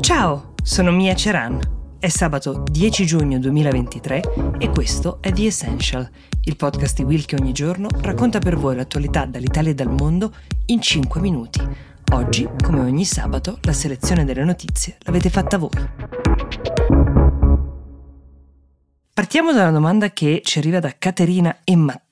Ciao, sono Mia Ceran. È sabato 10 giugno 2023 e questo è The Essential, il podcast di Will che ogni giorno racconta per voi l'attualità dall'Italia e dal mondo in 5 minuti. Oggi, come ogni sabato, la selezione delle notizie l'avete fatta voi. Partiamo da una domanda che ci arriva da Caterina e Matteo.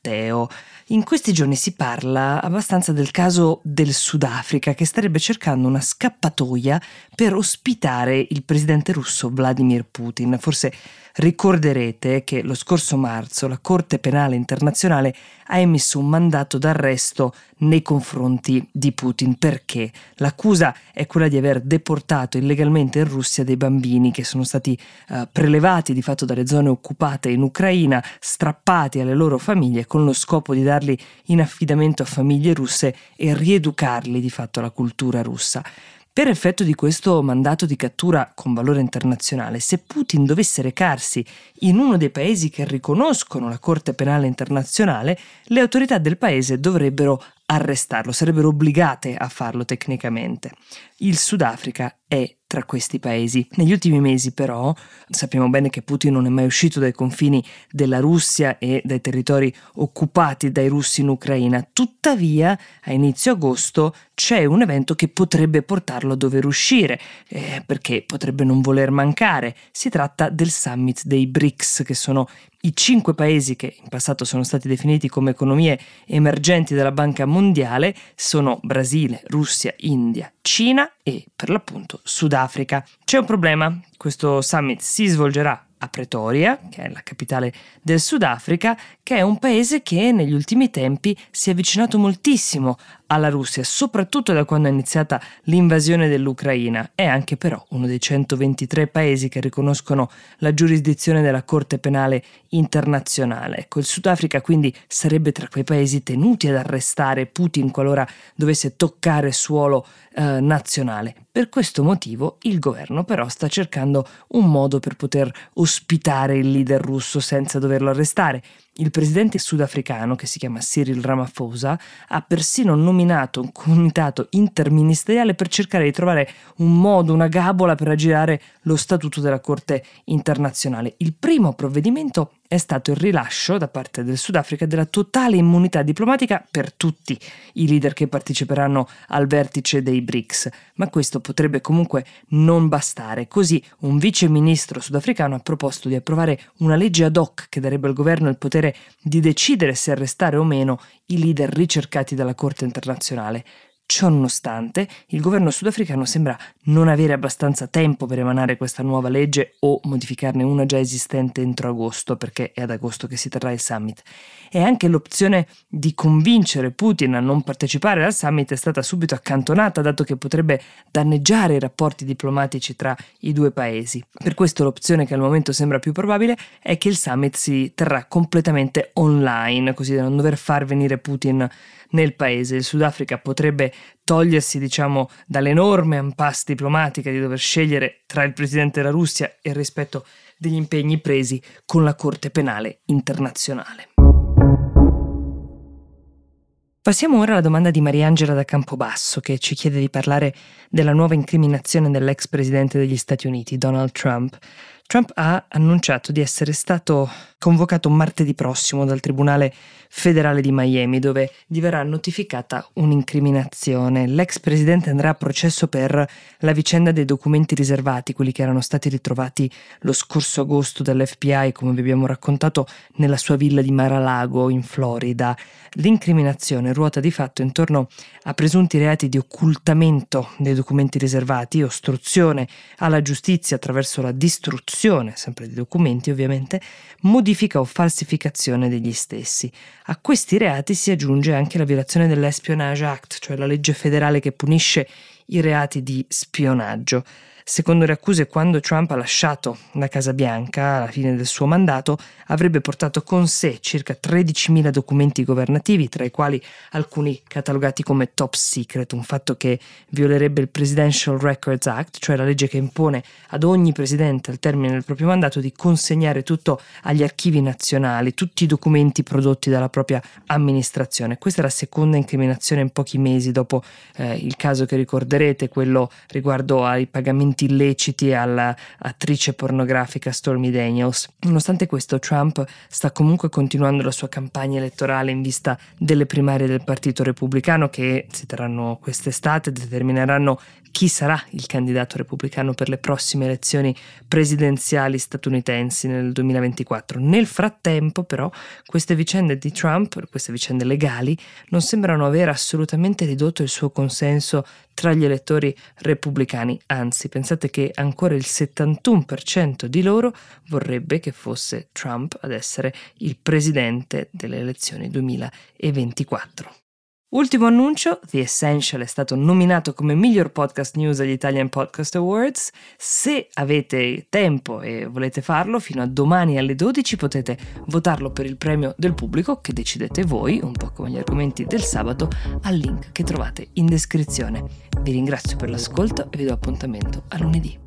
In questi giorni si parla abbastanza del caso del Sudafrica che starebbe cercando una scappatoia per ospitare il presidente russo Vladimir Putin. Forse Ricorderete che lo scorso marzo la Corte Penale Internazionale ha emesso un mandato d'arresto nei confronti di Putin. Perché? L'accusa è quella di aver deportato illegalmente in Russia dei bambini che sono stati uh, prelevati di fatto dalle zone occupate in Ucraina, strappati alle loro famiglie con lo scopo di darli in affidamento a famiglie russe e rieducarli di fatto alla cultura russa. Per effetto di questo mandato di cattura con valore internazionale, se Putin dovesse recarsi in uno dei paesi che riconoscono la Corte Penale Internazionale, le autorità del paese dovrebbero arrestarlo, sarebbero obbligate a farlo tecnicamente. Il Sudafrica è tra questi paesi. Negli ultimi mesi però sappiamo bene che Putin non è mai uscito dai confini della Russia e dai territori occupati dai russi in Ucraina, tuttavia a inizio agosto c'è un evento che potrebbe portarlo a dover uscire, eh, perché potrebbe non voler mancare. Si tratta del summit dei BRICS, che sono i cinque paesi che in passato sono stati definiti come economie emergenti della Banca Mondiale sono Brasile, Russia, India, Cina e per l'appunto Sudafrica. C'è un problema, questo summit si svolgerà a Pretoria, che è la capitale del Sudafrica, che è un paese che negli ultimi tempi si è avvicinato moltissimo alla Russia, soprattutto da quando è iniziata l'invasione dell'Ucraina. È anche però uno dei 123 paesi che riconoscono la giurisdizione della Corte Penale Internazionale. Ecco, il Sudafrica quindi sarebbe tra quei paesi tenuti ad arrestare Putin qualora dovesse toccare suolo eh, nazionale. Per questo motivo il governo però sta cercando un modo per poter ospitare il leader russo senza doverlo arrestare. Il presidente sudafricano, che si chiama Cyril Ramaphosa, ha persino nominato un comitato interministeriale per cercare di trovare un modo, una gabola per aggirare lo statuto della Corte internazionale. Il primo provvedimento è stato il rilascio da parte del Sudafrica della totale immunità diplomatica per tutti i leader che parteciperanno al vertice dei BRICS, ma questo potrebbe comunque non bastare. Così un vice ministro sudafricano ha proposto di approvare una legge ad hoc che darebbe al governo il potere di decidere se arrestare o meno i leader ricercati dalla Corte internazionale. Ciononostante, il governo sudafricano sembra non avere abbastanza tempo per emanare questa nuova legge o modificarne una già esistente entro agosto, perché è ad agosto che si terrà il summit. E anche l'opzione di convincere Putin a non partecipare al summit è stata subito accantonata, dato che potrebbe danneggiare i rapporti diplomatici tra i due paesi. Per questo l'opzione che al momento sembra più probabile è che il summit si terrà completamente online, così da non dover far venire Putin nel paese. Il Sudafrica potrebbe togliersi, diciamo, dall'enorme impasse diplomatica di dover scegliere tra il presidente della Russia e il rispetto degli impegni presi con la Corte Penale Internazionale. Passiamo ora alla domanda di Mariangela da Campobasso che ci chiede di parlare della nuova incriminazione dell'ex presidente degli Stati Uniti, Donald Trump. Trump ha annunciato di essere stato convocato martedì prossimo dal Tribunale federale di Miami, dove gli verrà notificata un'incriminazione. L'ex presidente andrà a processo per la vicenda dei documenti riservati, quelli che erano stati ritrovati lo scorso agosto dall'FBI, come vi abbiamo raccontato, nella sua villa di Mar-a-Lago in Florida. L'incriminazione ruota di fatto intorno a presunti reati di occultamento dei documenti riservati, ostruzione alla giustizia attraverso la distruzione, sempre di documenti ovviamente, modifica o falsificazione degli stessi. A questi reati si aggiunge anche la violazione dell'Espionage Act, cioè la legge federale che punisce i reati di spionaggio. Secondo le accuse, quando Trump ha lasciato la Casa Bianca alla fine del suo mandato, avrebbe portato con sé circa 13.000 documenti governativi, tra i quali alcuni catalogati come top secret, un fatto che violerebbe il Presidential Records Act, cioè la legge che impone ad ogni presidente al termine del proprio mandato di consegnare tutto agli archivi nazionali, tutti i documenti prodotti dalla propria amministrazione. Questa è la seconda incriminazione in pochi mesi dopo eh, il caso che ricorderete, quello riguardo ai pagamenti pagamenti illeciti all'attrice pornografica Stormy Daniels. Nonostante questo, Trump sta comunque continuando la sua campagna elettorale in vista delle primarie del Partito Repubblicano che si terranno quest'estate, determineranno chi sarà il candidato repubblicano per le prossime elezioni presidenziali statunitensi nel 2024. Nel frattempo, però, queste vicende di Trump, queste vicende legali, non sembrano aver assolutamente ridotto il suo consenso tra gli elettori repubblicani, anzi pensate che ancora il 71% di loro vorrebbe che fosse Trump ad essere il presidente delle elezioni 2024. Ultimo annuncio, The Essential è stato nominato come miglior podcast news agli Italian Podcast Awards. Se avete tempo e volete farlo, fino a domani alle 12 potete votarlo per il premio del pubblico che decidete voi, un po' come gli argomenti del sabato, al link che trovate in descrizione. Vi ringrazio per l'ascolto e vi do appuntamento a lunedì.